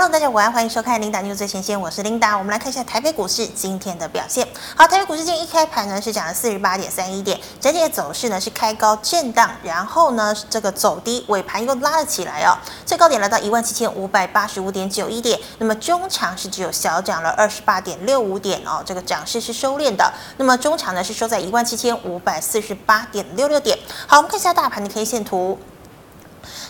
Hello，大家午安，欢迎收看 Linda News 最前线，我是 Linda。我们来看一下台北股市今天的表现。好，台北股市今天一开盘呢是涨了四十八点三一点，整体的走势呢是开高震荡，然后呢这个走低，尾盘又拉了起来哦，最高点来到一万七千五百八十五点九一点，那么中场是只有小涨了二十八点六五点哦，这个涨势是收敛的。那么中场呢是收在一万七千五百四十八点六六点。好，我们看一下大盘的 K 线图。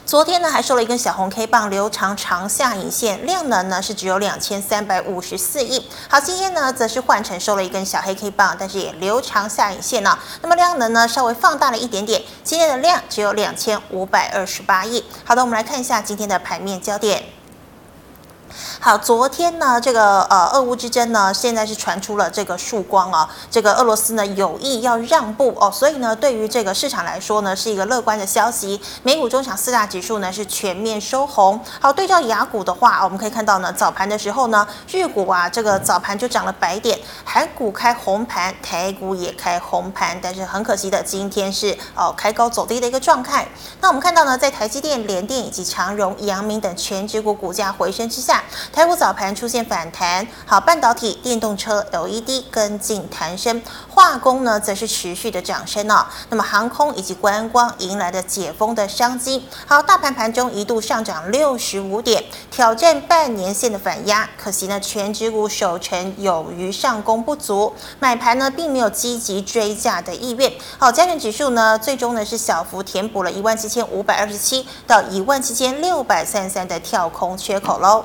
昨天呢，还收了一根小红 K 棒，留长长下影线，量能呢是只有两千三百五十四亿。好，今天呢则是换成收了一根小黑 K 棒，但是也留长下影线呢。那么量能呢稍微放大了一点点，今天的量只有两千五百二十八亿。好的，我们来看一下今天的盘面焦点。好，昨天呢，这个呃，俄乌之争呢，现在是传出了这个曙光啊，这个俄罗斯呢有意要让步哦，所以呢，对于这个市场来说呢，是一个乐观的消息。美股中场四大指数呢是全面收红。好，对照雅股的话，我们可以看到呢，早盘的时候呢，日股啊，这个早盘就涨了百点，韩股开红盘，台股也开红盘，但是很可惜的，今天是哦开高走低的一个状态。那我们看到呢，在台积电、联电以及长荣、阳明等权值股股价回升之下。台股早盘出现反弹，好，半导体、电动车、LED 跟进弹升，化工呢则是持续的涨升哦。那么航空以及观光迎来的解封的商机，好，大盘盘中一度上涨六十五点，挑战半年线的反压，可惜呢，全指股守成有余上攻不足，买盘呢并没有积极追价的意愿。好，加权指数呢最终呢是小幅填补了一万七千五百二十七到一万七千六百三十三的跳空缺口喽。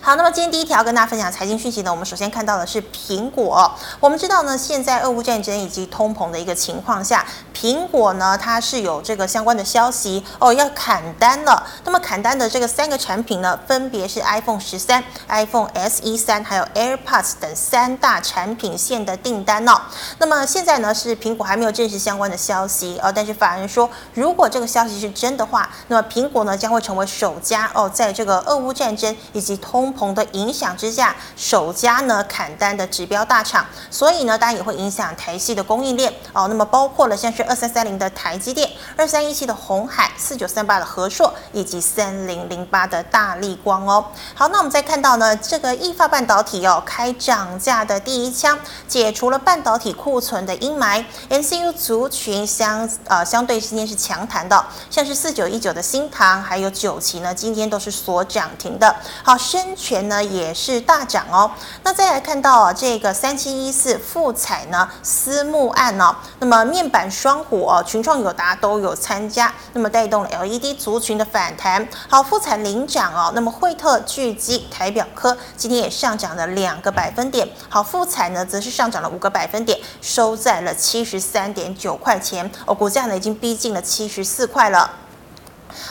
好，那么今天第一条跟大家分享财经讯息呢，我们首先看到的是苹果。我们知道呢，现在俄乌战争以及通膨的一个情况下，苹果呢它是有这个相关的消息哦，要砍单了。那么砍单的这个三个产品呢，分别是 iPhone 十三、iPhone SE 三，还有 AirPods 等三大产品线的订单哦。那么现在呢是苹果还没有证实相关的消息哦，但是法人说，如果这个消息是真的话，那么苹果呢将会成为首家哦，在这个俄乌战争以及通膨的影响之下，首家呢砍单的指标大厂，所以呢，当然也会影响台系的供应链哦。那么包括了像是二三三零的台积电、二三一七的鸿海、四九三八的和硕，以及三零零八的大力光哦。好，那我们再看到呢，这个意法半导体哦开涨价的第一枪，解除了半导体库存的阴霾。MCU 族群相呃相对今天是强弹的，像是四九一九的新唐，还有九旗呢，今天都是锁涨停的。好。是深全呢也是大涨哦，那再来看到啊，这个三七一四富彩呢私募案哦，那么面板双虎哦，群创友达都有参加，那么带动了 LED 族群的反弹。好，富彩领涨哦，那么惠特、聚积、台表科今天也上涨了两个百分点。好，富彩呢则是上涨了五个百分点，收在了七十三点九块钱哦，股价呢已经逼近了七十四块了。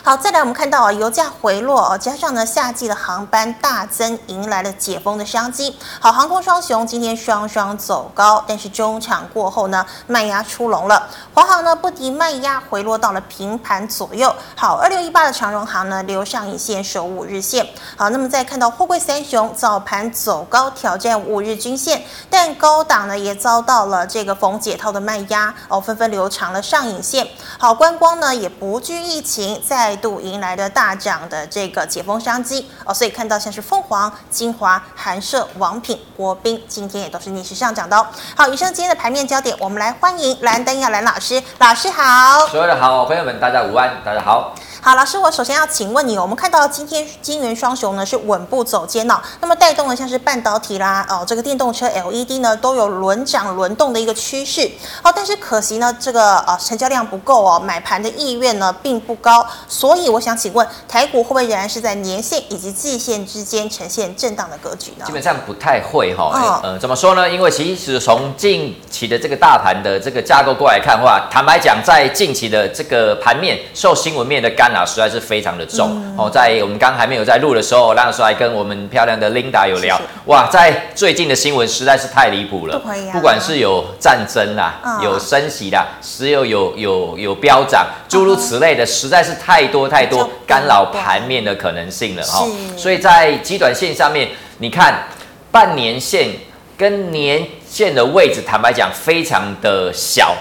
好，再来我们看到啊，油价回落哦，加上呢夏季的航班大增，迎来了解封的商机。好，航空双雄今天双双走高，但是中场过后呢，卖压出笼了。华航呢不敌卖压，回落到了平盘左右。好，二六一八的长荣航呢留上影线守五日线。好，那么再看到货柜三雄早盘走高，挑战五日均线，但高档呢也遭到了这个逢解套的卖压哦，纷纷留长了上影线。好，观光呢也不惧疫情，在度迎来了大涨的这个解封商机哦，所以看到像是凤凰、金华、韩舍、王品、国宾，今天也都是逆势上涨的哦。好，以上今天的盘面焦点，我们来欢迎蓝灯耀蓝老师，老师好，所有的好朋友们，大家午安，大家好。好，老师，我首先要请问你，我们看到今天金元双雄呢是稳步走坚哦，那么带动了像是半导体啦，哦，这个电动车 LED 呢都有轮涨轮动的一个趋势。好，但是可惜呢，这个呃成交量不够哦，买盘的意愿呢并不高，所以我想请问，台股会不会仍然是在年线以及季线之间呈现震荡的格局呢？基本上不太会哈、哦，呃，怎么说呢？因为其实从近期的这个大盘的这个架构过来看的话，坦白讲，在近期的这个盘面受新闻面的干扰。啊，实在是非常的重、嗯、哦。在我们刚还没有在录的时候，那时候还跟我们漂亮的 Linda 有聊，哇，在最近的新闻实在是太离谱了。不，不管是有战争啦，嗯、有升息啦，石油有有有飙涨，诸如此类的，实在是太多太多干扰盘面的可能性了哦。所以在极短线上面，你看半年线跟年线的位置，坦白讲非常的小。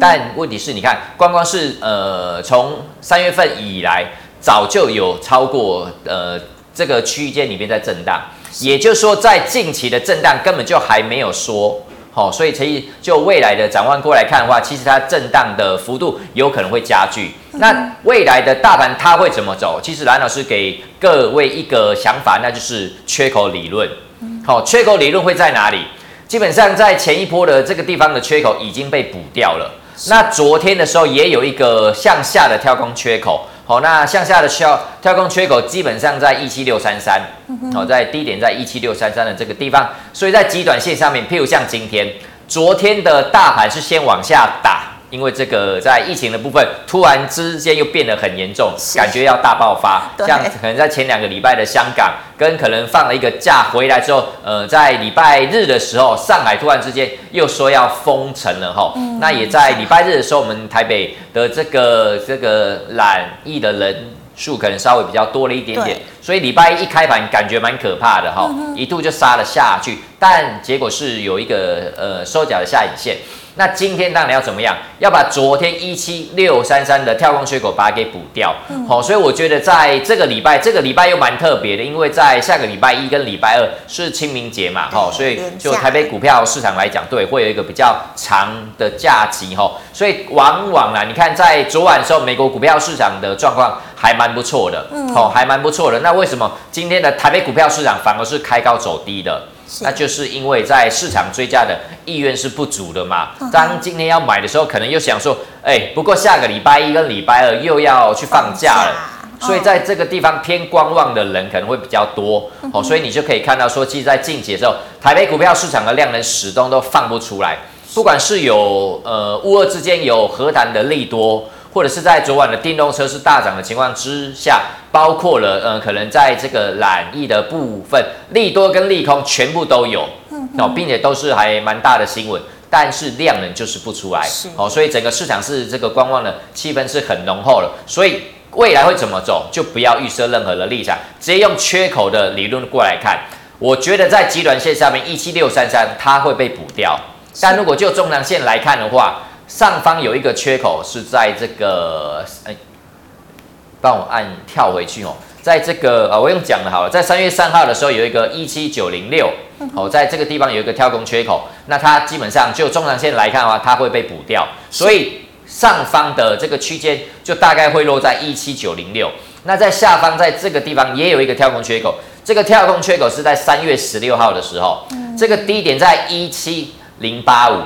但问题是，你看，光光是呃，从三月份以来，早就有超过呃这个区间里面在震荡，也就是说，在近期的震荡根本就还没有说。好，所以可以就未来的展望过来看的话，其实它震荡的幅度有可能会加剧。那未来的大盘它会怎么走？其实蓝老师给各位一个想法，那就是缺口理论。好，缺口理论会在哪里？基本上在前一波的这个地方的缺口已经被补掉了。那昨天的时候也有一个向下的跳空缺口。好，那向下的跳跳空缺口基本上在一七六三三，好，在低点在一七六三三的这个地方，所以在极短线上面，譬如像今天，昨天的大盘是先往下打。因为这个在疫情的部分，突然之间又变得很严重，感觉要大爆发。像可能在前两个礼拜的香港，跟可能放了一个假回来之后，呃，在礼拜日的时候，上海突然之间又说要封城了哈。嗯、那也在礼拜日的时候，我们台北的这个这个染疫的人数可能稍微比较多了一点点，所以礼拜一一开盘感觉蛮可怕的哈，一度就杀了下去，但结果是有一个呃收脚的下影线。那今天当然要怎么样？要把昨天一七六三三的跳空缺口把它给补掉。好、嗯，所以我觉得在这个礼拜，这个礼拜又蛮特别的，因为在下个礼拜一跟礼拜二是清明节嘛，哈，所以就台北股票市场来讲，对，会有一个比较长的假期，哈，所以往往啊，你看在昨晚的时候，美国股票市场的状况还蛮不错的，嗯，好，还蛮不错的。那为什么今天的台北股票市场反而是开高走低的？那就是因为在市场追加的意愿是不足的嘛。当今天要买的时候，可能又想说，哎，不过下个礼拜一跟礼拜二又要去放假了，所以在这个地方偏观望的人可能会比较多。哦，所以你就可以看到说，其实，在近期的时候，台北股票市场的量能始终都放不出来，不管是有呃乌俄之间有和谈的利多。或者是在昨晚的电动车是大涨的情况之下，包括了呃，可能在这个染疫的部分，利多跟利空全部都有，哦，并且都是还蛮大的新闻，但是量能就是不出来，哦，所以整个市场是这个观望的气氛是很浓厚了，所以未来会怎么走，就不要预设任何的立场，直接用缺口的理论过来看，我觉得在极短线上面一七六三三它会被补掉，但如果就中长线来看的话。上方有一个缺口是在这个，哎，帮我按跳回去哦，在这个啊，我用讲的好了，在三月三号的时候有一个一七九零六，哦，在这个地方有一个跳空缺口，那它基本上就中长线来看的话，它会被补掉，所以上方的这个区间就大概会落在一七九零六，那在下方在这个地方也有一个跳空缺口，这个跳空缺口是在三月十六号的时候，这个低点在一七零八五。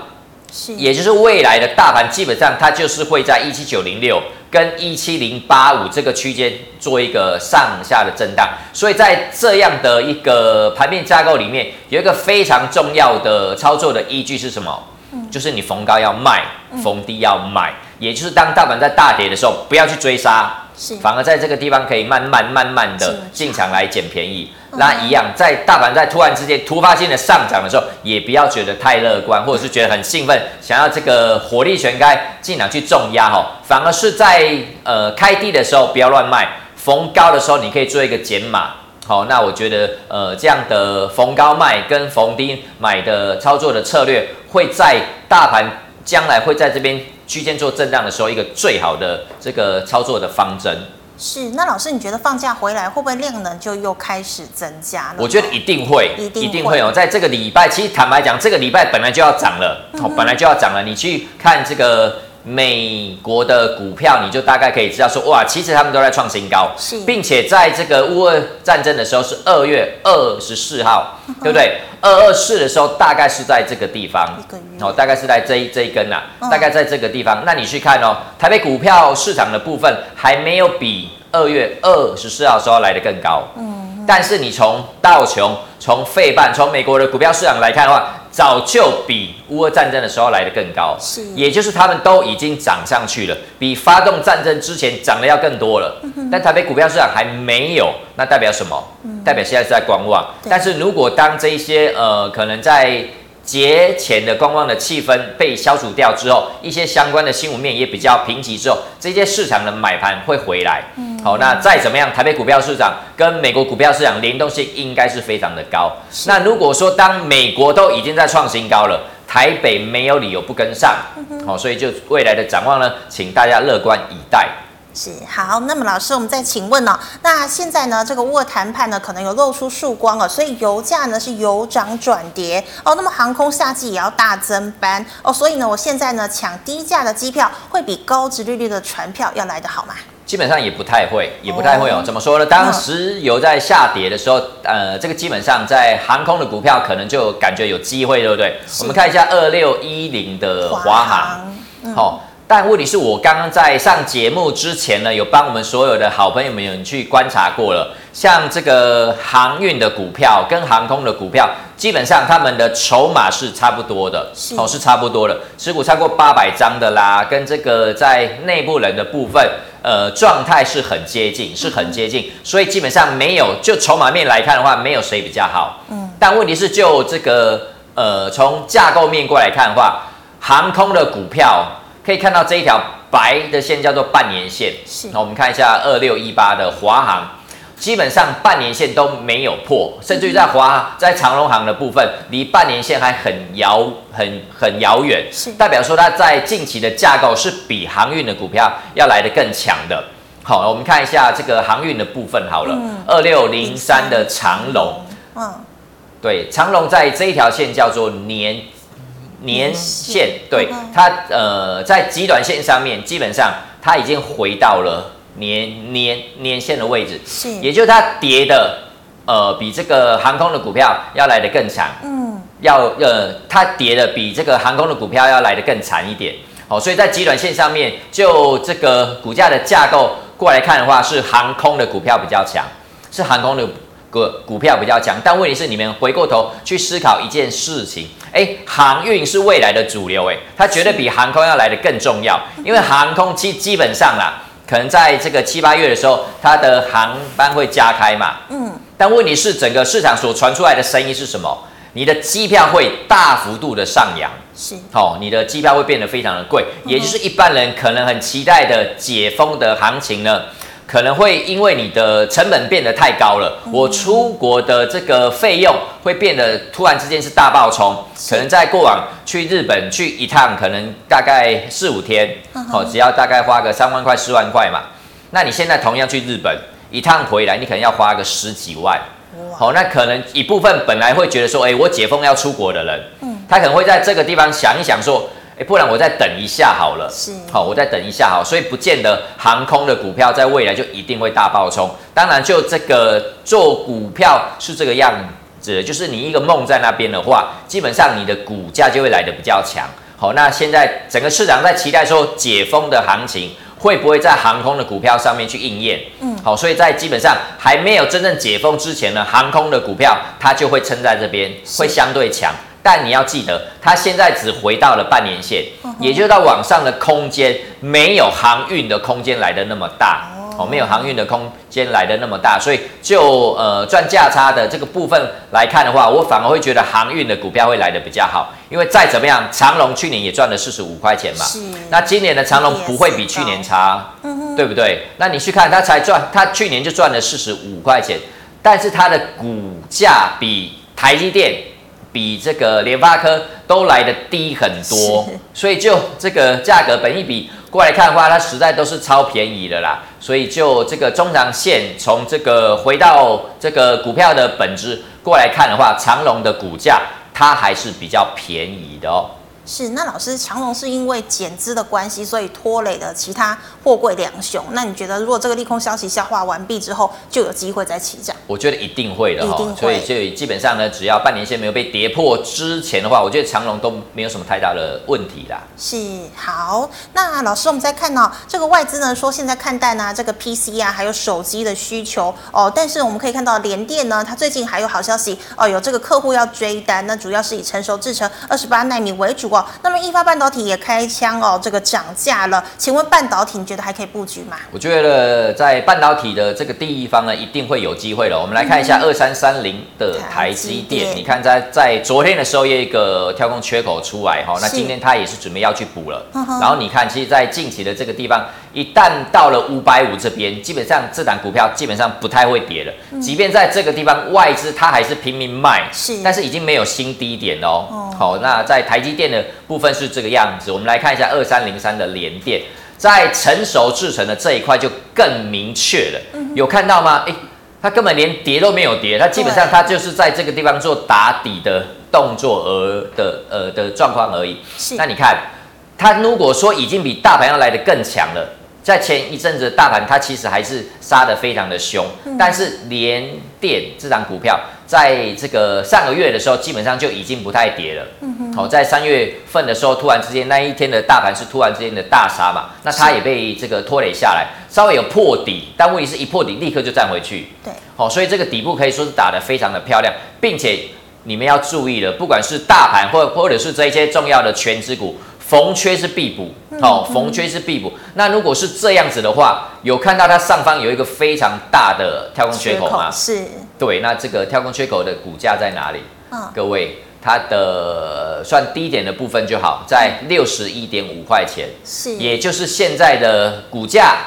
也就是未来的大盘基本上它就是会在一七九零六跟一七零八五这个区间做一个上下的震荡，所以在这样的一个盘面架构里面，有一个非常重要的操作的依据是什么？就是你逢高要卖，逢低要买，也就是当大盘在大跌的时候，不要去追杀，反而在这个地方可以慢慢慢慢的进场来捡便宜。那一样，在大盘在突然之间突发性的上涨的时候，也不要觉得太乐观，或者是觉得很兴奋，想要这个火力全开进场去重压哈，反而是在呃开低的时候不要乱卖，逢高的时候你可以做一个减码。好，那我觉得呃这样的逢高卖跟逢低买的操作的策略，会在大盘将来会在这边区间做震荡的时候，一个最好的这个操作的方针。是，那老师，你觉得放假回来会不会量能就又开始增加？我觉得一定会，一定会，一定会哦。在这个礼拜，其实坦白讲，这个礼拜本来就要涨了，本来就要涨了。你去看这个美国的股票，你就大概可以知道说，哇，其实他们都在创新高，是，并且在这个乌俄战争的时候是二月二十四号，嗯、对不对？二二四的时候大概是在这个地方，哦，大概是在这一这一根呐、啊，嗯、大概在这个地方。那你去看哦，台北股票市场的部分还没有比二月二十四号时候来的更高，嗯，但是你从道琼、从费半、从美国的股票市场来看的话，早就比乌俄战争的时候来得更高，是，也就是他们都已经涨上去了，比发动战争之前涨得要更多了，嗯、但台北股票市场还没有，那代表什么？嗯、代表现在是在观望。但是如果当这一些呃，可能在节前的观望的气氛被消除掉之后，一些相关的新闻面也比较平息之后，这些市场的买盘会回来。嗯，好，那再怎么样，台北股票市场跟美国股票市场联动性应该是非常的高。那如果说当美国都已经在创新高了，台北没有理由不跟上。好，所以就未来的展望呢，请大家乐观以待。是好，那么老师，我们再请问呢、哦？那现在呢，这个乌俄谈判呢，可能有露出曙光了，所以油价呢是由涨转跌哦。那么航空夏季也要大增班哦，所以呢，我现在呢抢低价的机票，会比高值利率的船票要来得好吗？基本上也不太会，也不太会哦。怎么说呢？当石油在下跌的时候，呃，这个基本上在航空的股票可能就感觉有机会，对不对？我们看一下二六一零的华航，好。嗯哦但问题是我刚刚在上节目之前呢，有帮我们所有的好朋友们有去观察过了。像这个航运的股票跟航空的股票，基本上他们的筹码是差不多的，哦，是差不多的，持股超过八百张的啦，跟这个在内部人的部分，呃，状态是很接近，是很接近。所以基本上没有，就筹码面来看的话，没有谁比较好。嗯。但问题是，就这个呃，从架构面过来看的话，航空的股票。可以看到这一条白的线叫做半年线，是。那我们看一下二六一八的华航，基本上半年线都没有破，甚至于在华在长荣航的部分，离半年线还很遥很很遥远，是。代表说它在近期的架构是比航运的股票要来得更强的。好，我们看一下这个航运的部分好了，二六零三的长龙，嗯，对，长龙在这一条线叫做年。年线对它呃，在极短线上面，基本上它已经回到了年年年线的位置，是，也就是它跌的呃比这个航空的股票要来得更强，嗯，要呃它跌的比这个航空的股票要来得更惨一点，哦，所以在极短线上面，就这个股价的架构过来看的话，是航空的股票比较强，是航空的。股股票比较强，但问题是你们回过头去思考一件事情，哎，航运是未来的主流，哎，它绝对比航空要来的更重要，因为航空基基本上啦，可能在这个七八月的时候，它的航班会加开嘛，嗯，但问题是整个市场所传出来的声音是什么？你的机票会大幅度的上扬，是，哦，你的机票会变得非常的贵，也就是一般人可能很期待的解封的行情呢。可能会因为你的成本变得太高了，我出国的这个费用会变得突然之间是大爆冲。可能在过往去日本去一趟，可能大概四五天，哦，只要大概花个三万块四万块嘛。那你现在同样去日本一趟回来，你可能要花个十几万。好，那可能一部分本来会觉得说，哎，我解封要出国的人，嗯他可能会在这个地方想一想说。不然我再等一下好了。是，好，我再等一下好，所以不见得航空的股票在未来就一定会大爆冲。当然，就这个做股票是这个样子，就是你一个梦在那边的话，基本上你的股价就会来的比较强。好，那现在整个市场在期待说解封的行情会不会在航空的股票上面去应验？嗯，好，所以在基本上还没有真正解封之前呢，航空的股票它就会撑在这边，会相对强。但你要记得，它现在只回到了半年线，也就是到往上的空间没有航运的空间来的那么大。哦，没有航运的空间来的那么大，所以就呃赚价差的这个部分来看的话，我反而会觉得航运的股票会来的比较好，因为再怎么样，长龙去年也赚了四十五块钱嘛，那今年的长龙不会比去年差，对不对？那你去看它才赚，它去年就赚了四十五块钱，但是它的股价比台积电。比这个联发科都来得低很多，所以就这个价格本一比过来看的话，它实在都是超便宜的啦。所以就这个中长线，从这个回到这个股票的本质过来看的话，长隆的股价它还是比较便宜的哦。是，那老师，强龙是因为减资的关系，所以拖累了其他货柜两雄。那你觉得，如果这个利空消息消化完毕之后，就有机会再起涨？我觉得一定会的哈。所以，就基本上呢，只要半年线没有被跌破之前的话，我觉得长龙都没有什么太大的问题啦。是，好，那老师，我们再看到、哦、这个外资呢，说现在看淡呢这个 PC 啊，还有手机的需求哦。但是我们可以看到联电呢，它最近还有好消息哦，有这个客户要追单，那主要是以成熟制程二十八纳米为主哦。那么意法半导体也开枪哦，这个涨价了。请问半导体你觉得还可以布局吗？我觉得在半导体的这个地方呢，一定会有机会了。我们来看一下二三三零的台积电，你看在在昨天的时候有一个跳空缺口出来哈，那今天它也是准备要去补了。然后你看，其实，在近期的这个地方，一旦到了五百五这边，基本上这档股票基本上不太会跌了。即便在这个地方外资它还是拼命卖，是，但是已经没有新低点哦。好，那在台积电的部分是这个样子，我们来看一下二三零三的连电，在成熟制成的这一块就更明确了。有看到吗？诶，它根本连跌都没有跌，它基本上它就是在这个地方做打底的动作而的呃的状况而已。是。那你看，它如果说已经比大盘要来的更强了。在前一阵子的大盘，它其实还是杀得非常的凶，嗯、但是连电这张股票，在这个上个月的时候，基本上就已经不太跌了。好、嗯哦，在三月份的时候，突然之间那一天的大盘是突然之间的大杀嘛，那它也被这个拖累下来，稍微有破底，但问题是一破底立刻就站回去。对，好、哦，所以这个底部可以说是打得非常的漂亮，并且你们要注意了，不管是大盘或或者是这一些重要的全指股。逢缺是必补，好、哦，逢缺是必补。那如果是这样子的话，有看到它上方有一个非常大的跳空缺口吗？是。对，那这个跳空缺口的股价在哪里？嗯、各位，它的算低点的部分就好，在六十一点五块钱，是，也就是现在的股价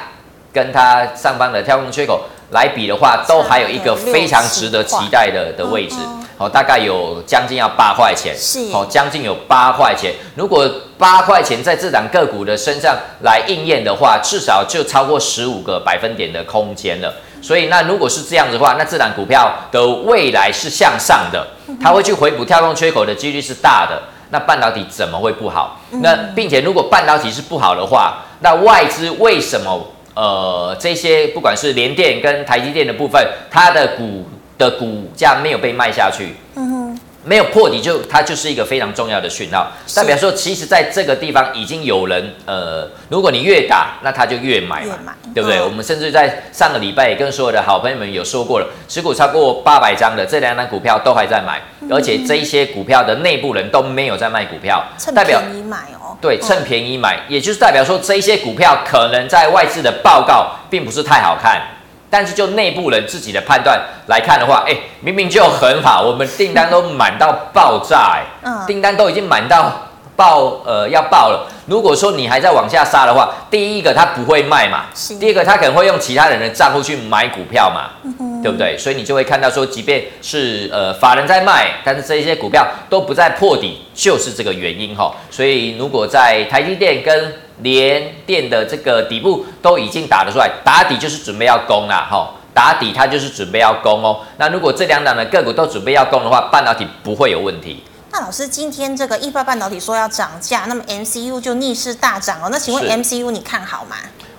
跟它上方的跳空缺口来比的话，都还有一个非常值得期待的的位置。好，大概有将近要八块钱，是，好，将近有八块钱。如果八块钱在这档个股的身上来应验的话，至少就超过十五个百分点的空间了。所以，那如果是这样子的话，那这档股票的未来是向上的，它会去回补跳空缺口的几率是大的。那半导体怎么会不好？那并且如果半导体是不好的话，那外资为什么呃这些不管是联电跟台积电的部分，它的股的股价没有被卖下去，嗯哼，没有破底就它就是一个非常重要的讯号，代表说其实在这个地方已经有人呃，如果你越打，那他就越买嘛，买。对不对？嗯、我们甚至在上个礼拜也跟所有的好朋友们有说过了，持股超过八百张的这两档股票都还在买，嗯、而且这一些股票的内部人都没有在卖股票，代表趁便宜买哦，对，趁便宜买，也就是代表说这一些股票可能在外资的报告并不是太好看。但是就内部人自己的判断来看的话，哎、欸，明明就很好，我们订单都满到爆炸，哎，订单都已经满到爆，呃，要爆了。如果说你还在往下杀的话，第一个他不会卖嘛，第二个他可能会用其他人的账户去买股票嘛，对不对？所以你就会看到说，即便是呃法人在卖，但是这些股票都不再破底，就是这个原因哈。所以如果在台积电跟联电的这个底部都已经打得出来，打底就是准备要攻了哈，打底它就是准备要攻哦。那如果这两档的个股都准备要攻的话，半导体不会有问题。那老师，今天这个一般半导体说要涨价，那么 MCU 就逆势大涨哦。那请问 MCU 你看好吗？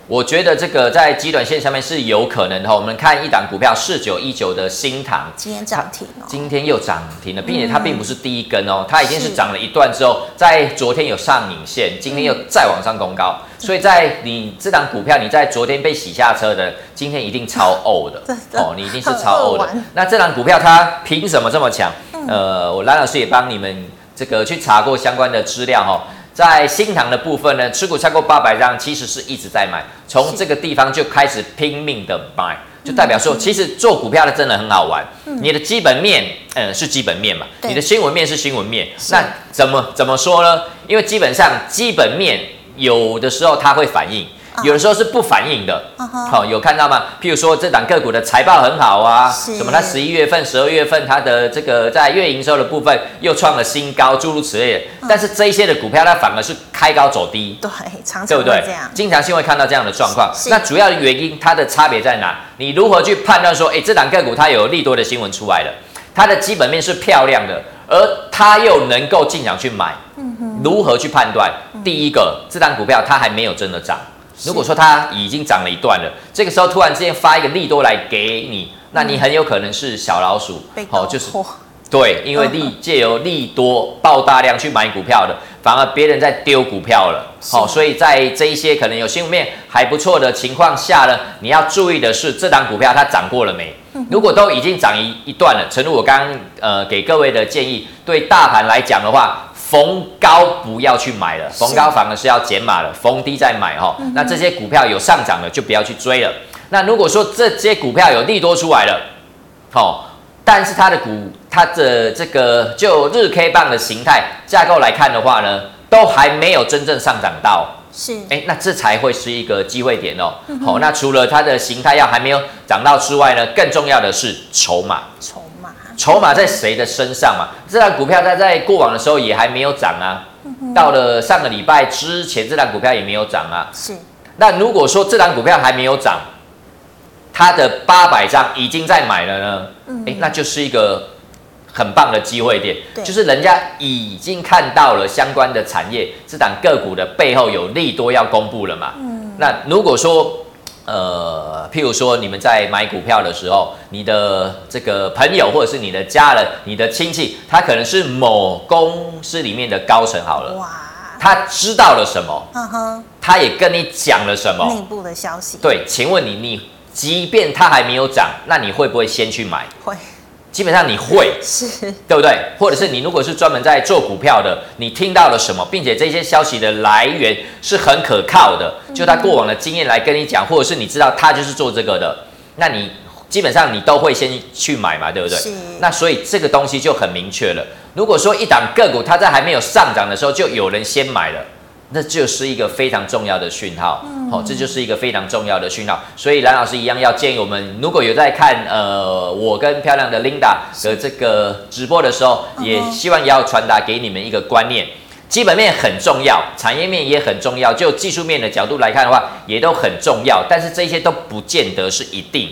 我觉得这个在极短线上面是有可能的哈。我们看一档股票四九一九的新塘，今天涨停哦，今天又涨停了，并且它并不是第一根哦，它已经是涨了一段之后，在昨天有上影线，今天又再往上攻高，所以在你这档股票你在昨天被洗下车的，今天一定超欧 的哦，你一定是超欧的。那这档股票它凭什么这么强？呃，我蓝老师也帮你们这个去查过相关的资料哈。在新塘的部分呢，持股超过八百张，其实是一直在买，从这个地方就开始拼命的买，就代表说，其实做股票的真的很好玩。你的基本面，嗯，是基本面嘛，你的新闻面是新闻面，那怎么怎么说呢？因为基本上基本面有的时候它会反映。有的时候是不反应的，好、uh. 有看到吗？譬如说这档个股的财报很好啊，什么？它十一月份、十二月份它的这个在月营收的部分又创了新高，诸如此类的。Uh. 但是这一些的股票它反而是开高走低，对，常常对不对？经常性会看到这样的状况。那主要的原因它的差别在哪？你如何去判断说，哎，这档个股它有利多的新闻出来了，它的基本面是漂亮的，而它又能够进场去买，嗯、如何去判断？嗯、第一个，这档股票它还没有真的涨。如果说它已经涨了一段了，这个时候突然之间发一个利多来给你，那你很有可能是小老鼠，好，就是对，因为利借由利多爆大量去买股票的，反而别人在丢股票了，好，所以在这一些可能有新闻面还不错的情况下呢，你要注意的是这档股票它涨过了没？如果都已经涨一一段了，诚如我刚刚呃给各位的建议，对大盘来讲的话。逢高不要去买了，逢高反而是要减码了，逢低再买哈。那这些股票有上涨的就不要去追了。那如果说这些股票有利多出来了，好，但是它的股它的这个就日 K 棒的形态架构来看的话呢，都还没有真正上涨到，是哎，那这才会是一个机会点哦。好，那除了它的形态要还没有涨到之外呢，更重要的是筹码。筹码在谁的身上嘛？这档股票它在过往的时候也还没有涨啊，到了上个礼拜之前，这档股票也没有涨啊。是，那如果说这档股票还没有涨，它的八百张已经在买了呢，嗯、欸，那就是一个很棒的机会点，就是人家已经看到了相关的产业，这档个股的背后有利多要公布了嘛，嗯，那如果说。呃，譬如说你们在买股票的时候，你的这个朋友或者是你的家人、你的亲戚，他可能是某公司里面的高层，好了，哇，他知道了什么？嗯哼，他也跟你讲了什么？内部的消息。对，请问你，你即便他还没有涨，那你会不会先去买？会。基本上你会是，对不对？或者是你如果是专门在做股票的，你听到了什么，并且这些消息的来源是很可靠的，就他过往的经验来跟你讲，或者是你知道他就是做这个的，那你基本上你都会先去买嘛，对不对？那所以这个东西就很明确了。如果说一档个股它在还没有上涨的时候就有人先买了。那就是一个非常重要的讯号，好、这就是一个非常重要的讯号。所以蓝老师一样要建议我们，如果有在看呃我跟漂亮的 Linda 的这个直播的时候，也希望也要传达给你们一个观念：基本面很重要，产业面也很重要，就技术面的角度来看的话，也都很重要。但是这些都不见得是一定。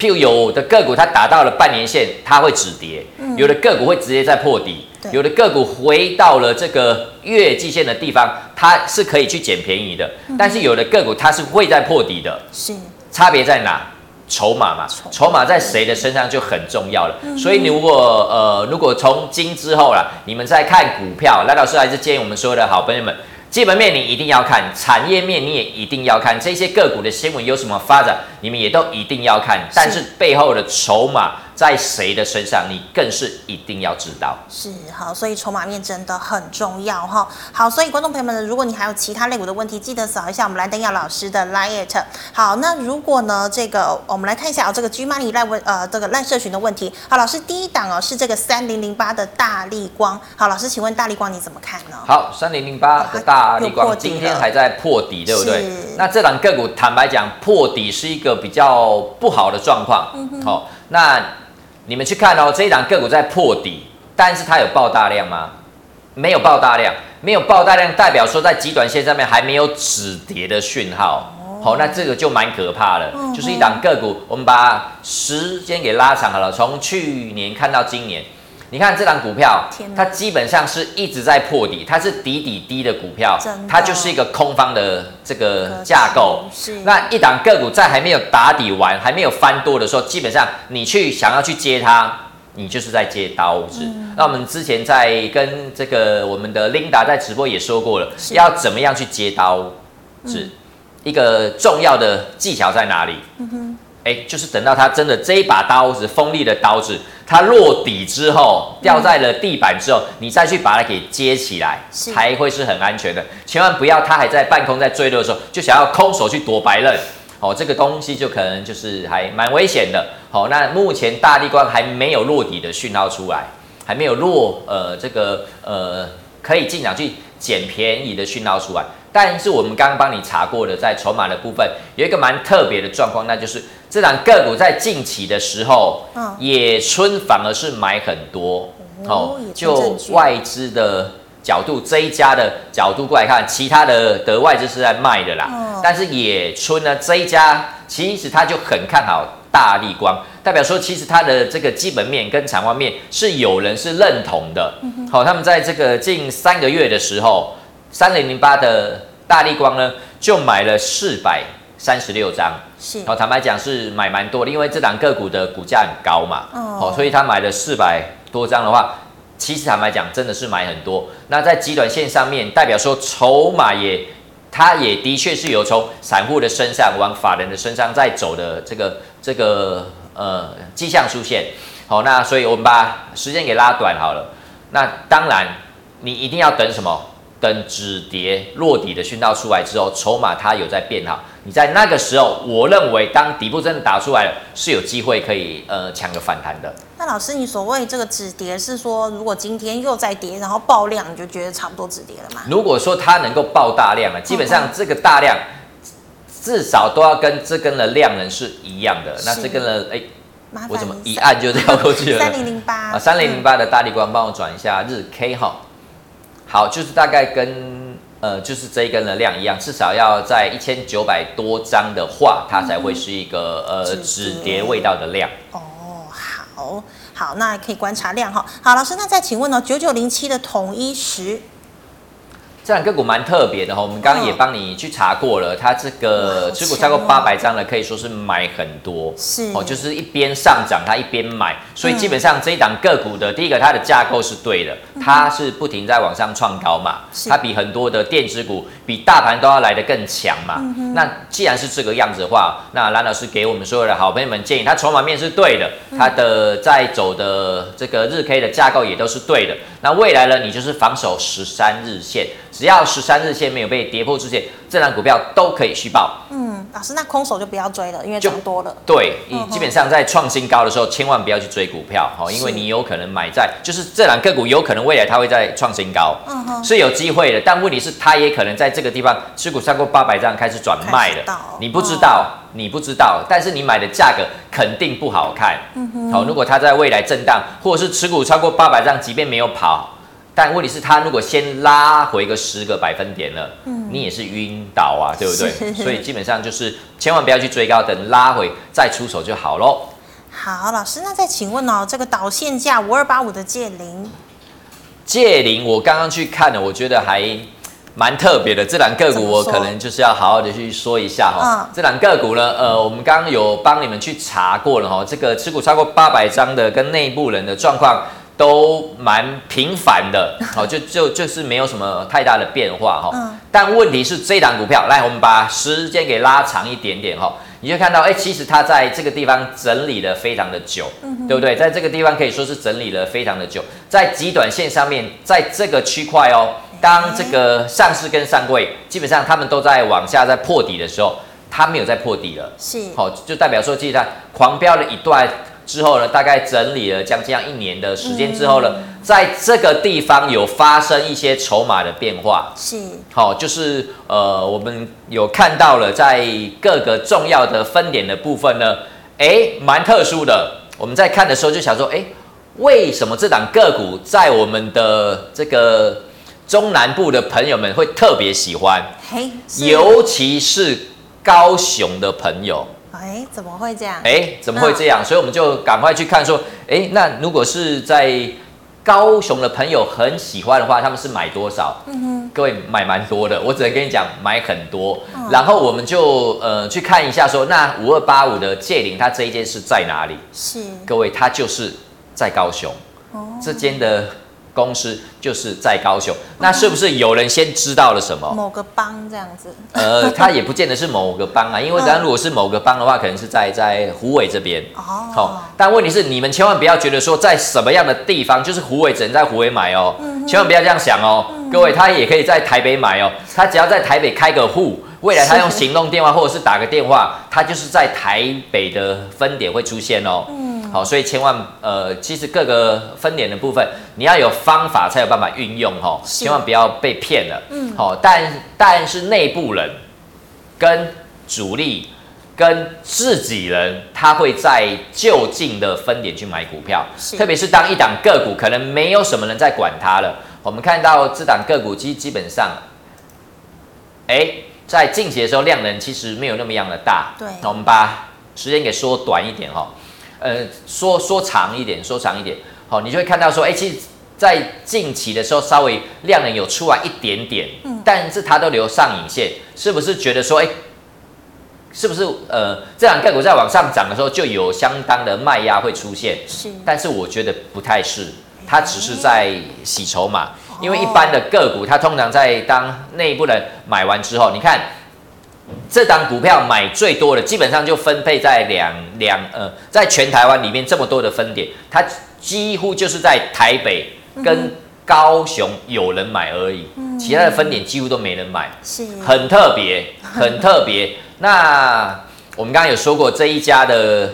譬如有的个股它达到了半年线，它会止跌；嗯、有的个股会直接在破底；有的个股回到了这个月季线的地方，它是可以去捡便宜的。嗯、但是有的个股它是会在破底的，是差别在哪？筹码嘛，筹码在谁的身上就很重要了。嗯、所以你如果呃，如果从今之后啦，你们在看股票，赖老师还是建议我们所有的好朋友们。基本面你一定要看，产业面你也一定要看，这些个股的新闻有什么发展，你们也都一定要看。但是背后的筹码。在谁的身上，你更是一定要知道。是好，所以筹码面真的很重要哈。好，所以观众朋友们呢，如果你还有其他类股的问题，记得扫一下我们蓝登耀老师的 LINE。好，那如果呢，这个我们来看一下哦，这个 G Money 赖问呃这个赖社群的问题。好，老师第一档哦是这个三零零八的大力光。好，老师请问大力光你怎么看呢？好，三零零八的大力光今天还在破底，对不对？是那这档个股坦白讲破底是一个比较不好的状况。嗯哼。好，那。你们去看哦，这一档个股在破底，但是它有爆大量吗？没有爆大量，没有爆大量，代表说在极短线上面还没有止跌的讯号。好、哦，那这个就蛮可怕的。嗯、就是一档个股，我们把时间给拉长好了，从去年看到今年。你看这档股票，它基本上是一直在破底，它是底底低的股票，它就是一个空方的这个架构。是。那一档个股在还没有打底完，还没有翻多的时候，基本上你去想要去接它，你就是在接刀子。嗯、那我们之前在跟这个我们的 Linda 在直播也说过了，要怎么样去接刀子，嗯、一个重要的技巧在哪里？嗯哼。哎，就是等到它真的这一把刀子，锋利的刀子。它落底之后掉在了地板之后，嗯、你再去把它给接起来，才会是很安全的。千万不要它还在半空在坠落的时候，就想要空手去夺白刃，哦，这个东西就可能就是还蛮危险的。好、哦，那目前大地光还没有落底的讯号出来，还没有落呃这个呃可以进场去捡便宜的讯号出来。但是我们刚刚帮你查过的，在筹码的部分有一个蛮特别的状况，那就是。这档个股在近期的时候，嗯、野村反而是买很多哦。就外资的角度，这一家的角度过来看，其他的的外资是在卖的啦。嗯、但是野村呢，这一家其实他就很看好大力光，代表说其实它的这个基本面跟产业面是有人是认同的。好、嗯哦，他们在这个近三个月的时候，三零零八的大力光呢，就买了四百三十六张。是，好，坦白讲是买蛮多的，因为这档个股的股价很高嘛，哦，oh. 所以他买了四百多张的话，其实坦白讲真的是买很多。那在极短线上面，代表说筹码也，它也的确是有从散户的身上往法人的身上在走的这个这个呃迹象出现。好，那所以我们把时间给拉短好了。那当然，你一定要等什么？等止跌落底的讯号出来之后，筹码它有在变好。你在那个时候，我认为当底部真的打出来了，是有机会可以呃抢个反弹的。那老师，你所谓这个止跌是说，如果今天又在跌，然后爆量，你就觉得差不多止跌了吗？如果说它能够爆大量了，基本上这个大量至少都要跟这根的量能是一样的。那这根的哎，我怎么一按就跳过去了？三零零八啊，三零零八的大立光，帮我转一下日 K 哈。好，就是大概跟呃，就是这一根的量一样，至少要在一千九百多张的话，它才会是一个、嗯、呃止跌味道的量。哦，好好，那可以观察量哈。好，老师，那再请问哦，九九零七的统一时。这档个股蛮特别的哈，我们刚刚也帮你去查过了，它这个持股超过八百张的，可以说是买很多，是。哦，就是一边上涨它一边买，所以基本上这一档个股的第一个它的架构是对的，它是不停在往上创高嘛，它比很多的电子股比大盘都要来得更强嘛。那既然是这个样子的话，那蓝老师给我们所有的好朋友们建议，它筹码面是对的，它的在走的这个日 K 的架构也都是对的。那未来呢，你就是防守十三日线。只要十三日线没有被跌破之前，这档股票都可以续报。嗯，老师，那空手就不要追了，因为涨多了。对，你基本上在创新高的时候，千万不要去追股票，哈，因为你有可能买在，就是这档个股有可能未来它会在创新高，嗯哼，是有机会的。但问题是，它也可能在这个地方持股超过八百张开始转卖了，你不知道，你不知道，但是你买的价格肯定不好看。嗯哼，好，如果它在未来震荡，或者是持股超过八百张，即便没有跑。但问题是，他如果先拉回个十个百分点了，嗯，你也是晕倒啊，对不对？所以基本上就是千万不要去追高，等拉回再出手就好喽。好，老师，那再请问哦，这个导线价五二八五的借零，借零，我刚刚去看了，我觉得还蛮特别的。这两个股我可能就是要好好的去说一下哈。这两个股呢，呃，我们刚刚有帮你们去查过了哈，这个持股超过八百张的跟内部人的状况。都蛮平凡的，好，就就就是没有什么太大的变化哈。嗯。但问题是这档股票，来，我们把时间给拉长一点点哈，你就看到，哎，其实它在这个地方整理的非常的久，嗯，对不对？在这个地方可以说是整理了非常的久，在极短线上面，在这个区块哦，当这个上市跟上柜基本上他们都在往下在破底的时候，它没有在破底了，是，好，就代表说，其实它狂飙了一段。之后呢，大概整理了将近一年的时间之后呢，在这个地方有发生一些筹码的变化，是，好，就是呃，我们有看到了在各个重要的分点的部分呢，哎，蛮特殊的。我们在看的时候就想说，哎，为什么这档个股在我们的这个中南部的朋友们会特别喜欢？嘿，尤其是高雄的朋友。哎，怎么会这样？哎，怎么会这样？所以我们就赶快去看，说，哎，那如果是在高雄的朋友很喜欢的话，他们是买多少？嗯哼，各位买蛮多的，我只能跟你讲买很多。嗯、然后我们就呃去看一下说，那五二八五的界霖，它这一间是在哪里？是，各位，它就是在高雄，哦、这间的。公司就是在高雄，那是不是有人先知道了什么？某个帮这样子？呃，他也不见得是某个帮啊，因为当如果是某个帮的话，可能是在在湖尾这边。哦，好，但问题是你们千万不要觉得说在什么样的地方，就是湖尾只能在湖尾买哦，嗯、千万不要这样想哦，嗯、各位，他也可以在台北买哦，他只要在台北开个户，未来他用 行动电话或者是打个电话，他就是在台北的分点会出现哦。嗯好，所以千万呃，其实各个分点的部分，你要有方法才有办法运用哈，千万不要被骗了。嗯，好，但但是内部人跟主力跟自己人，他会在就近的分点去买股票，特别是当一档个股可能没有什么人在管它了，我们看到这档个股基基本上，哎，在近期的时候量能其实没有那么样的大。对，那我们把时间给缩短一点哈。呃，说说长一点，说长一点，好，你就会看到说，哎，其实，在近期的时候，稍微量能有出来一点点，嗯，但是它都留上影线，是不是觉得说，哎，是不是呃，这两个股在往上涨的时候，就有相当的卖压会出现？是，但是我觉得不太是，它只是在洗筹码，因为一般的个股，它通常在当内部人买完之后，你看。这档股票买最多的，基本上就分配在两两呃，在全台湾里面这么多的分点，它几乎就是在台北跟高雄有人买而已，嗯其他的分点几乎都没人买，是很特别，很特别。那我们刚刚有说过这一家的。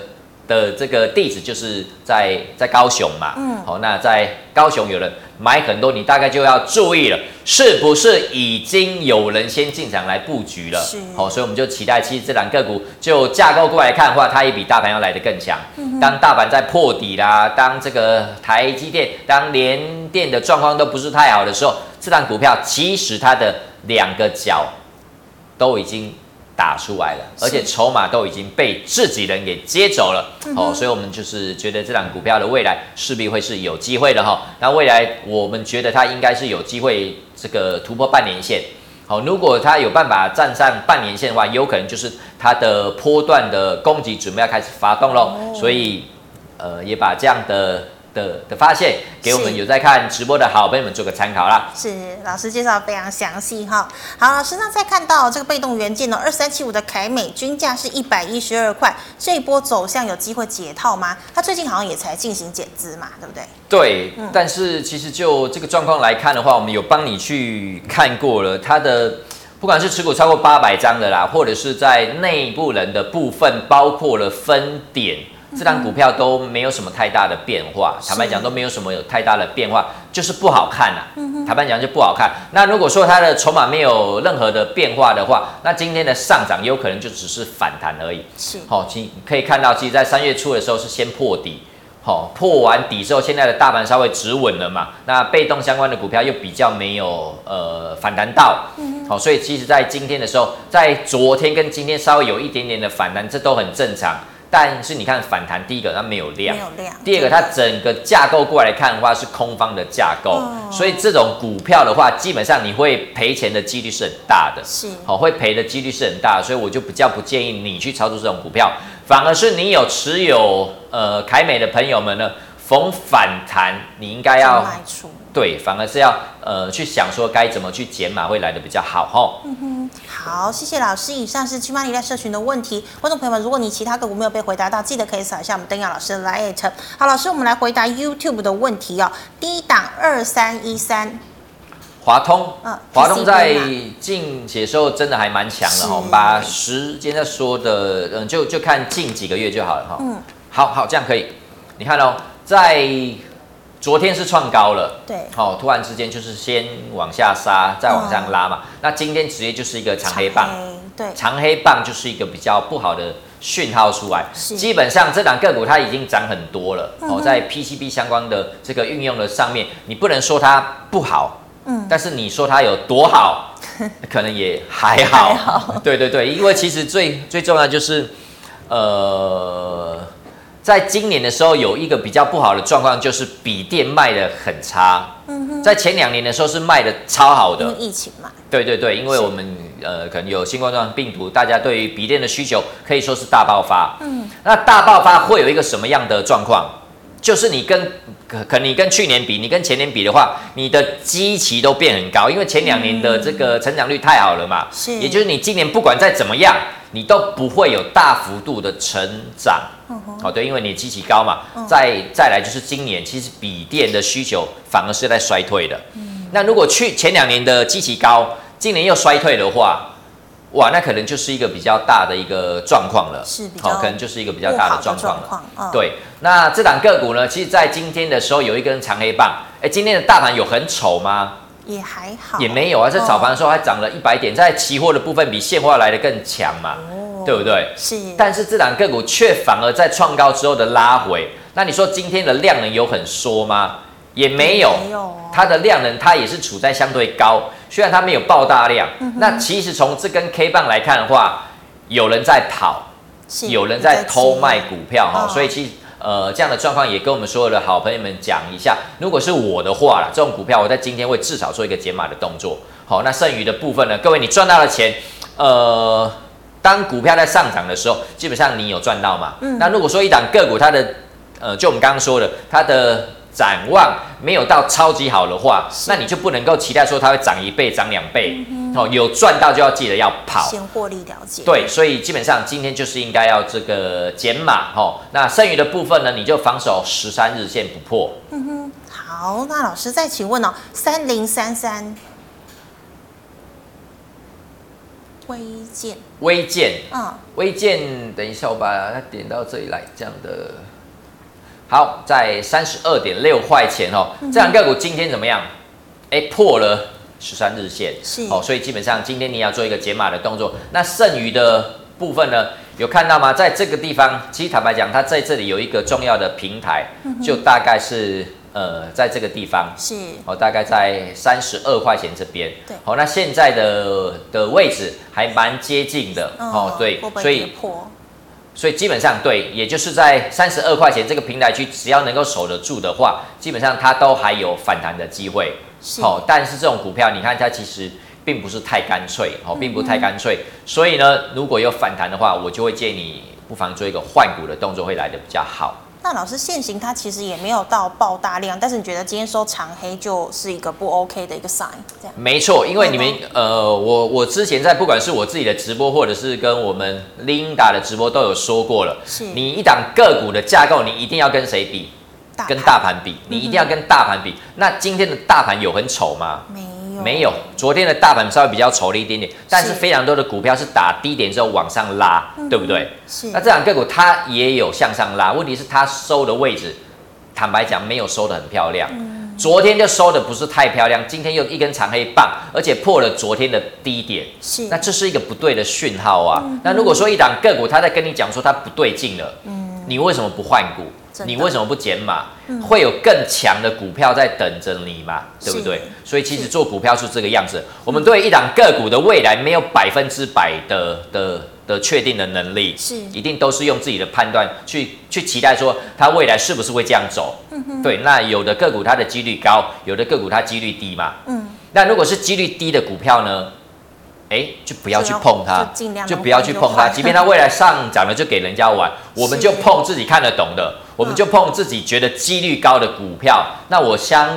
的这个地址就是在在高雄嘛，嗯，好，那在高雄有人买很多，你大概就要注意了，是不是已经有人先进场来布局了？是，好，所以我们就期待，其实这两个股就架构过来看的话，它也比大盘要来得更强。嗯、当大盘在破底啦，当这个台积电、当联电的状况都不是太好的时候，这档股票其实它的两个角都已经打出来了，而且筹码都已经被自己人给接走了。哦，所以我们就是觉得这档股票的未来势必会是有机会的哈。那未来我们觉得它应该是有机会这个突破半年线。好，如果它有办法站上半年线的话，有可能就是它的波段的攻击准备要开始发动喽。所以，呃，也把这样的。的的发现，给我们有在看直播的好朋友们做个参考啦。是老师介绍非常详细哈。好，老师那再看到这个被动元件呢，二三七五的凯美均价是一百一十二块，这一波走向有机会解套吗？它最近好像也才进行减资嘛，对不对？对，嗯、但是其实就这个状况来看的话，我们有帮你去看过了，它的不管是持股超过八百张的啦，或者是在内部人的部分，包括了分点。这档股票都没有什么太大的变化，坦白讲都没有什么有太大的变化，就是不好看呐、啊。坦白讲就不好看。那如果说它的筹码没有任何的变化的话，那今天的上涨有可能就只是反弹而已。是，好，其可以看到，其实，在三月初的时候是先破底，好，破完底之后，现在的大盘稍微止稳了嘛。那被动相关的股票又比较没有呃反弹到，好，所以其实，在今天的时候，在昨天跟今天稍微有一点点的反弹，这都很正常。但是你看反弹，第一个它没有量，没有量。第二个它整个架构过来看的话是空方的架构，所以这种股票的话，基本上你会赔钱的几率是很大的，是，好，会赔的几率是很大的，所以我就比较不建议你去操作这种股票，反而是你有持有呃凯美的朋友们呢，逢反弹你应该要卖出。对，反而是要呃去想说该怎么去减码会来的比较好吼。嗯哼，好，谢谢老师。以上是 GMoney 在社群的问题，观众朋友们，如果你其他个股没有被回答到，记得可以扫一下我们登耀老师的 LINE。好，老师，我们来回答 YouTube 的问题哦。第一档二三一三，华通，嗯，华通在近期的时候真的还蛮强的哈。我们把时间在说的，嗯，就就看近几个月就好了哈。嗯，好好，这样可以。你看哦，在。昨天是创高了，对，好、哦，突然之间就是先往下杀，再往上拉嘛。嗯、那今天直接就是一个长黑棒，对，长黑棒就是一个比较不好的讯号出来。基本上这档个股它已经涨很多了，嗯、哦，在 PCB 相关的这个运用的上面，你不能说它不好，嗯，但是你说它有多好，可能也还好。还好对对对，因为其实最最重要就是，呃。在今年的时候，有一个比较不好的状况，就是笔电卖的很差。嗯哼，在前两年的时候是卖的超好的，因为疫情嘛。对对对，因为我们呃可能有新冠状病毒，大家对于笔电的需求可以说是大爆发。嗯，那大爆发会有一个什么样的状况？就是你跟可可你跟去年比，你跟前年比的话，你的基期都变很高，因为前两年的这个成长率太好了嘛。是，也就是你今年不管再怎么样，你都不会有大幅度的成长。哦，对，因为你基期高嘛，再再来就是今年，其实笔电的需求反而是在衰退的。嗯，那如果去前两年的基期高，今年又衰退的话，哇，那可能就是一个比较大的一个状况了。是，好，可能就是一个比较大的状况了。对，那这档个股呢，其实在今天的时候有一根长黑棒。哎，今天的大盘有很丑吗？也还好，也没有啊，在早盘的时候还涨了一百点，在期货的部分比现货来的更强嘛。对不对？是，但是这档个股却反而在创高之后的拉回。那你说今天的量能有很缩吗？也没有，没有。它的量能它也是处在相对高，虽然它没有爆大量。嗯、那其实从这根 K 棒来看的话，有人在跑，有人在偷卖股票哈。所以其实呃这样的状况也跟我们所有的好朋友们讲一下。如果是我的话啦，这种股票我在今天会至少做一个减码的动作。好，那剩余的部分呢？各位你赚到了钱，呃。当股票在上涨的时候，基本上你有赚到嘛？嗯。那如果说一档个股它的，呃，就我们刚刚说的，它的展望没有到超级好的话，那你就不能够期待说它会涨一倍、涨两倍。嗯、哦，有赚到就要记得要跑，先获利了结。对，所以基本上今天就是应该要这个减码。哦，那剩余的部分呢，你就防守十三日线不破。嗯哼，好，那老师再请问哦，三零三三。微健，微健，嗯，微健，等一下我把它点到这里来，这样的，好，在三十二点六块钱哦，这两个股今天怎么样？哎，破了十三日线，是，哦，所以基本上今天你要做一个解码的动作。那剩余的部分呢，有看到吗？在这个地方，其实坦白讲，它在这里有一个重要的平台，嗯、就大概是。呃，在这个地方是哦，大概在三十二块钱这边。对，好，那现在的的位置还蛮接近的哦，对，所以所以基本上对，也就是在三十二块钱这个平台区，只要能够守得住的话，基本上它都还有反弹的机会。好，但是这种股票，你看它其实并不是太干脆，哦，并不太干脆。所以呢，如果有反弹的话，我就会建议你不妨做一个换股的动作，会来的比较好。那老师，现行它其实也没有到爆大量，但是你觉得今天收长黑就是一个不 OK 的一个 sign，这样？没错，因为你们呃，我我之前在不管是我自己的直播，或者是跟我们 Linda 的直播都有说过了，是你一档个股的架构，你一定要跟谁比？跟大盘比，你一定要跟大盘比。嗯、那今天的大盘有很丑吗？没。没有，昨天的大盘稍微比较丑了一点点，但是非常多的股票是打低点之后往上拉，嗯、对不对？是。那这两个股它也有向上拉，问题是它收的位置，坦白讲没有收的很漂亮。嗯、昨天就收的不是太漂亮，今天又一根长黑棒，而且破了昨天的低点。是。那这是一个不对的讯号啊。嗯、那如果说一档个股它在跟你讲说它不对劲了，嗯，你为什么不换股？你为什么不减码？嗯、会有更强的股票在等着你嘛？对不对？所以其实做股票是这个样子。我们对一档个股的未来没有百分之百的的的确定的能力，是一定都是用自己的判断去去期待说它未来是不是会这样走。对，那有的个股它的几率高，有的个股它几率低嘛。嗯，那如果是几率低的股票呢？哎，就不要去碰它，就，就不要去碰它。即便它未来上涨了，就给人家玩。我们就碰自己看得懂的，我们就碰自己觉得几率高的股票。嗯、那我相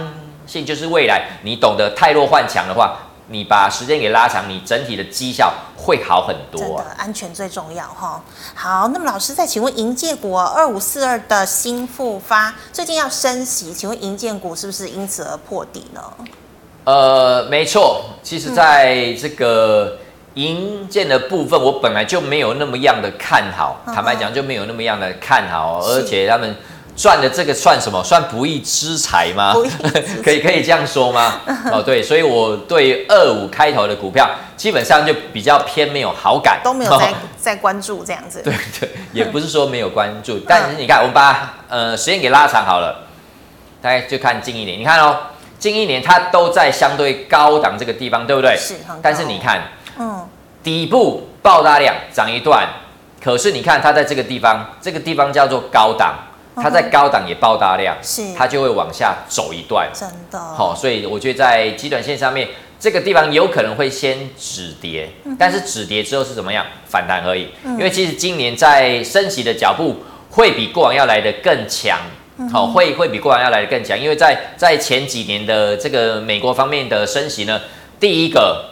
信，就是未来你懂得太弱换强的话，你把时间给拉长，你整体的绩效会好很多。真的，安全最重要哈。好，那么老师再请问，银建股二五四二的新复发最近要升息，请问银建股是不是因此而破底呢？呃，没错，其实在这个营建的部分，我本来就没有那么样的看好，坦白讲就没有那么样的看好，而且他们赚的这个算什么？算不义之财吗？可以可以这样说吗？哦，对，所以我对二五开头的股票基本上就比较偏没有好感，都没有在在关注这样子。对对，也不是说没有关注，但是你看，我们把呃时间给拉长好了，大概就看近一点，你看哦。近一年它都在相对高档这个地方，对不对？是。但是你看，嗯，底部爆大量涨一段，可是你看它在这个地方，这个地方叫做高档，它在高档也爆大量，是，它就会往下走一段。真的。好，所以我觉得在极短线上面，这个地方有可能会先止跌，但是止跌之后是怎么样？反弹而已。因为其实今年在升息的脚步会比过往要来的更强。好，会会比过往要来的更强，因为在在前几年的这个美国方面的升息呢，第一个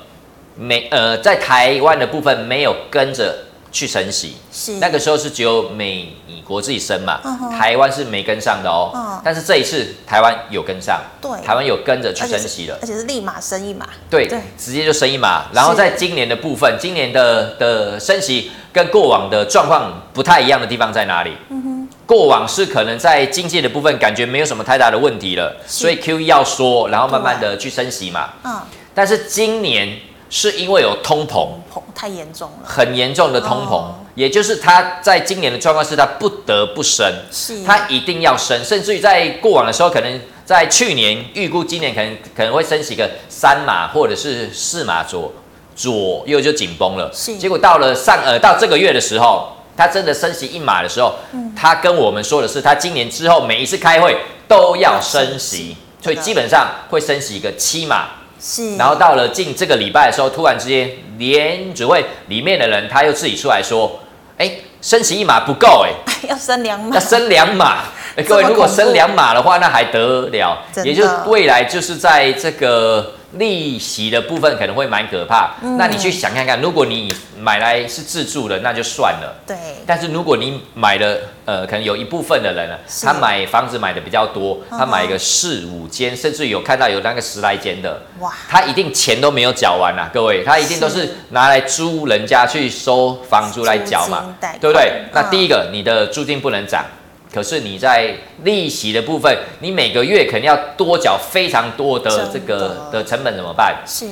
美呃在台湾的部分没有跟着去升息，是。那个时候是只有美国自己升嘛，台湾是没跟上的哦，嗯、但是这一次台湾有跟上，对，台湾有跟着去升息了，而且是立马升一码，对对，直接就升一码，然后在今年的部分，今年的的升息跟过往的状况不太一样的地方在哪里？嗯过往是可能在经济的部分感觉没有什么太大的问题了，所以 QE 要说，然后慢慢的去升息嘛。嗯。但是今年是因为有通膨，膨太严重了，很严重的通膨，哦、也就是它在今年的状况是它不得不升，是。它一定要升，甚至于在过往的时候，可能在去年预估今年可能可能会升起个三码或者是四码左左右就紧绷了，是。结果到了上呃到这个月的时候。他真的升息一码的时候，他跟我们说的是，他今年之后每一次开会都要升息，所以基本上会升息一个七码。是，然后到了近这个礼拜的时候，突然之间，联准会里面的人他又自己出来说，哎，升息一码不够，哎，要升两码，要升两码。哎，各位，如果升两码的话，那还得了？也就是未来就是在这个。利息的部分可能会蛮可怕，嗯、那你去想看看，如果你买来是自住的，那就算了。对。但是如果你买了，呃，可能有一部分的人呢，他买房子买的比较多，他买一个四五间，甚至有看到有那个十来间的，哇，他一定钱都没有缴完啊，各位，他一定都是拿来租人家去收房租来缴嘛，对不对？嗯、那第一个，你的租金不能涨。可是你在利息的部分，你每个月肯定要多缴非常多的这个的，的成本，怎么办？是，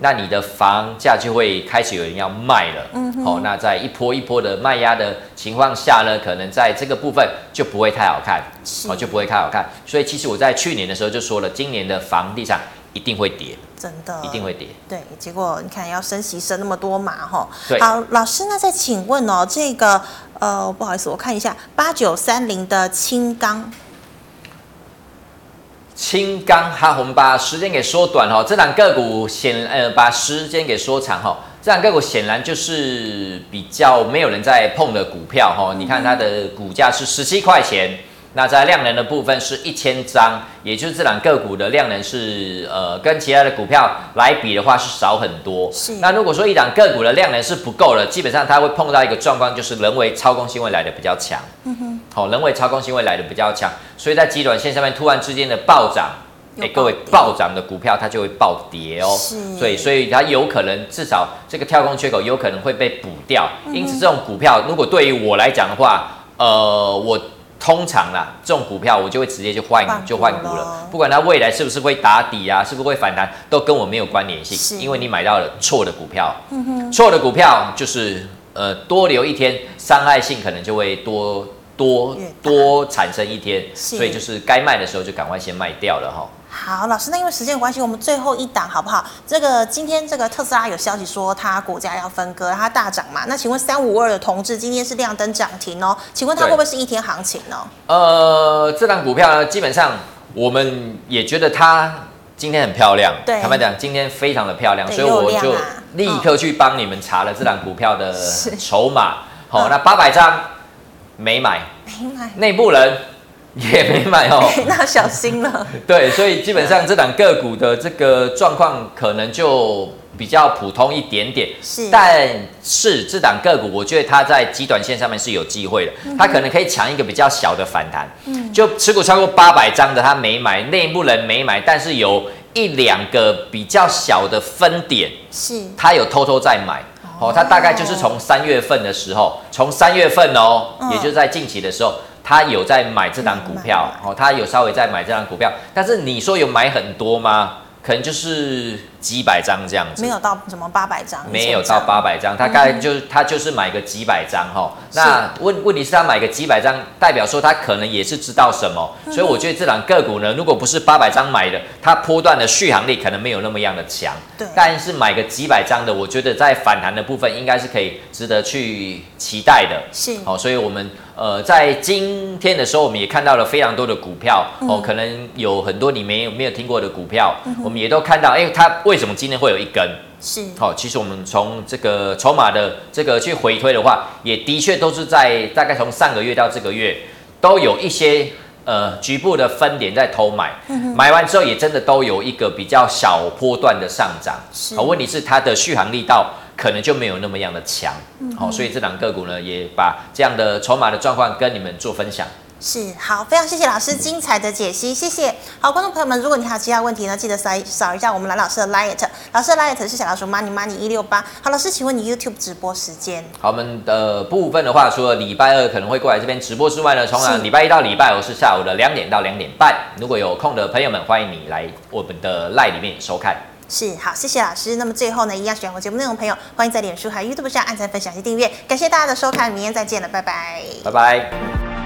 那你的房价就会开始有人要卖了。嗯好，哦，那在一波一波的卖压的情况下呢，可能在这个部分就不会太好看，哦，就不会太好看。所以其实我在去年的时候就说了，今年的房地产一定会跌，真的一定会跌。对，结果你看要升息升那么多嘛，哈。对。好，老师，那再请问哦，这个。呃，不好意思，我看一下八九三零的青钢，青钢哈，我们把时间给缩短哈，这两个股显呃把时间给缩长哈，这两个股显然就是比较没有人在碰的股票哈，你看它的股价是十七块钱。那在量能的部分是一千张，也就是这档个股的量能是呃跟其他的股票来比的话是少很多。是。那如果说一档个股的量能是不够了，基本上它会碰到一个状况，就是人为操控性会来的比较强。嗯哼。好、哦，人为操控性会来的比较强，所以在极短线上面突然之间的暴涨，哎、欸，各位暴涨的股票它就会暴跌哦。是。所以，所以它有可能至少这个跳空缺口有可能会被补掉。嗯、因此，这种股票如果对于我来讲的话，呃，我。通常啦，这种股票我就会直接就换就换股了，不管它未来是不是会打底啊，是不是会反弹，都跟我没有关联性，因为你买到了错的股票，错的股票就是呃多留一天，伤害性可能就会多多多产生一天，所以就是该卖的时候就赶快先卖掉了哈。好，老师，那因为时间关系，我们最后一档好不好？这个今天这个特斯拉有消息说它股价要分割，它大涨嘛？那请问三五二的同志今天是亮灯涨停哦，请问它会不会是一天行情呢？呃，这档股票呢，基本上我们也觉得它今天很漂亮，对，坦白讲今天非常的漂亮，所以我就立刻去帮你们查了这档股票的筹码。好、哦，那八百张没买，没买，内部人。也没买哦，那小心了。对，所以基本上这档个股的这个状况可能就比较普通一点点。是，但是这档个股，我觉得它在极短线上面是有机会的，它可能可以抢一个比较小的反弹。嗯，就持股超过八百张的，他没买，内部人没买，但是有一两个比较小的分点，是，他有偷偷在买。哦，他大概就是从三月份的时候，从三月份哦，也就是在近期的时候。他有在买这档股票，哦，他有稍微在买这档股票，但是你说有买很多吗？可能就是几百张这样子，没有到什么八百张，没有到八百张，他大概就、是、他就是买个几百张哈。那问问题是他买个几百张，代表说他可能也是知道什么，嗯、所以我觉得这档个股呢，如果不是八百张买的，它波段的续航力可能没有那么样的强。对，但是买个几百张的，我觉得在反弹的部分应该是可以值得去期待的。是，好，所以我们呃在今天的时候，我们也看到了非常多的股票。哦，可能有很多你没有没有听过的股票，我们也都看到，哎，它为什么今天会有一根？是，好，其实我们从这个筹码的这个去回推的话，也的确都是在大概从上个月到这个月，都有一些呃局部的分点在偷买，买完之后也真的都有一个比较小波段的上涨。好，问题是它的续航力道可能就没有那么样的强。好，所以这档个股呢，也把这样的筹码的状况跟你们做分享。是，好，非常谢谢老师精彩的解析，谢谢。好，观众朋友们，如果你还有其他问题呢，记得扫扫一下我们蓝老师的 Light，老师的 Light 是小老鼠 Money Money 一六八。好，老师，请问你 YouTube 直播时间？好，我们的部分的话，除了礼拜二可能会过来这边直播之外呢，从礼拜一到礼拜五是下午的两点到两点半。如果有空的朋友们，欢迎你来我们的 Light 里面收看。是，好，谢谢老师。那么最后呢，一样喜欢我节目内容的朋友，欢迎在脸书还有 YouTube 上按赞、分享及订阅。感谢大家的收看，明天再见了，拜拜，拜拜。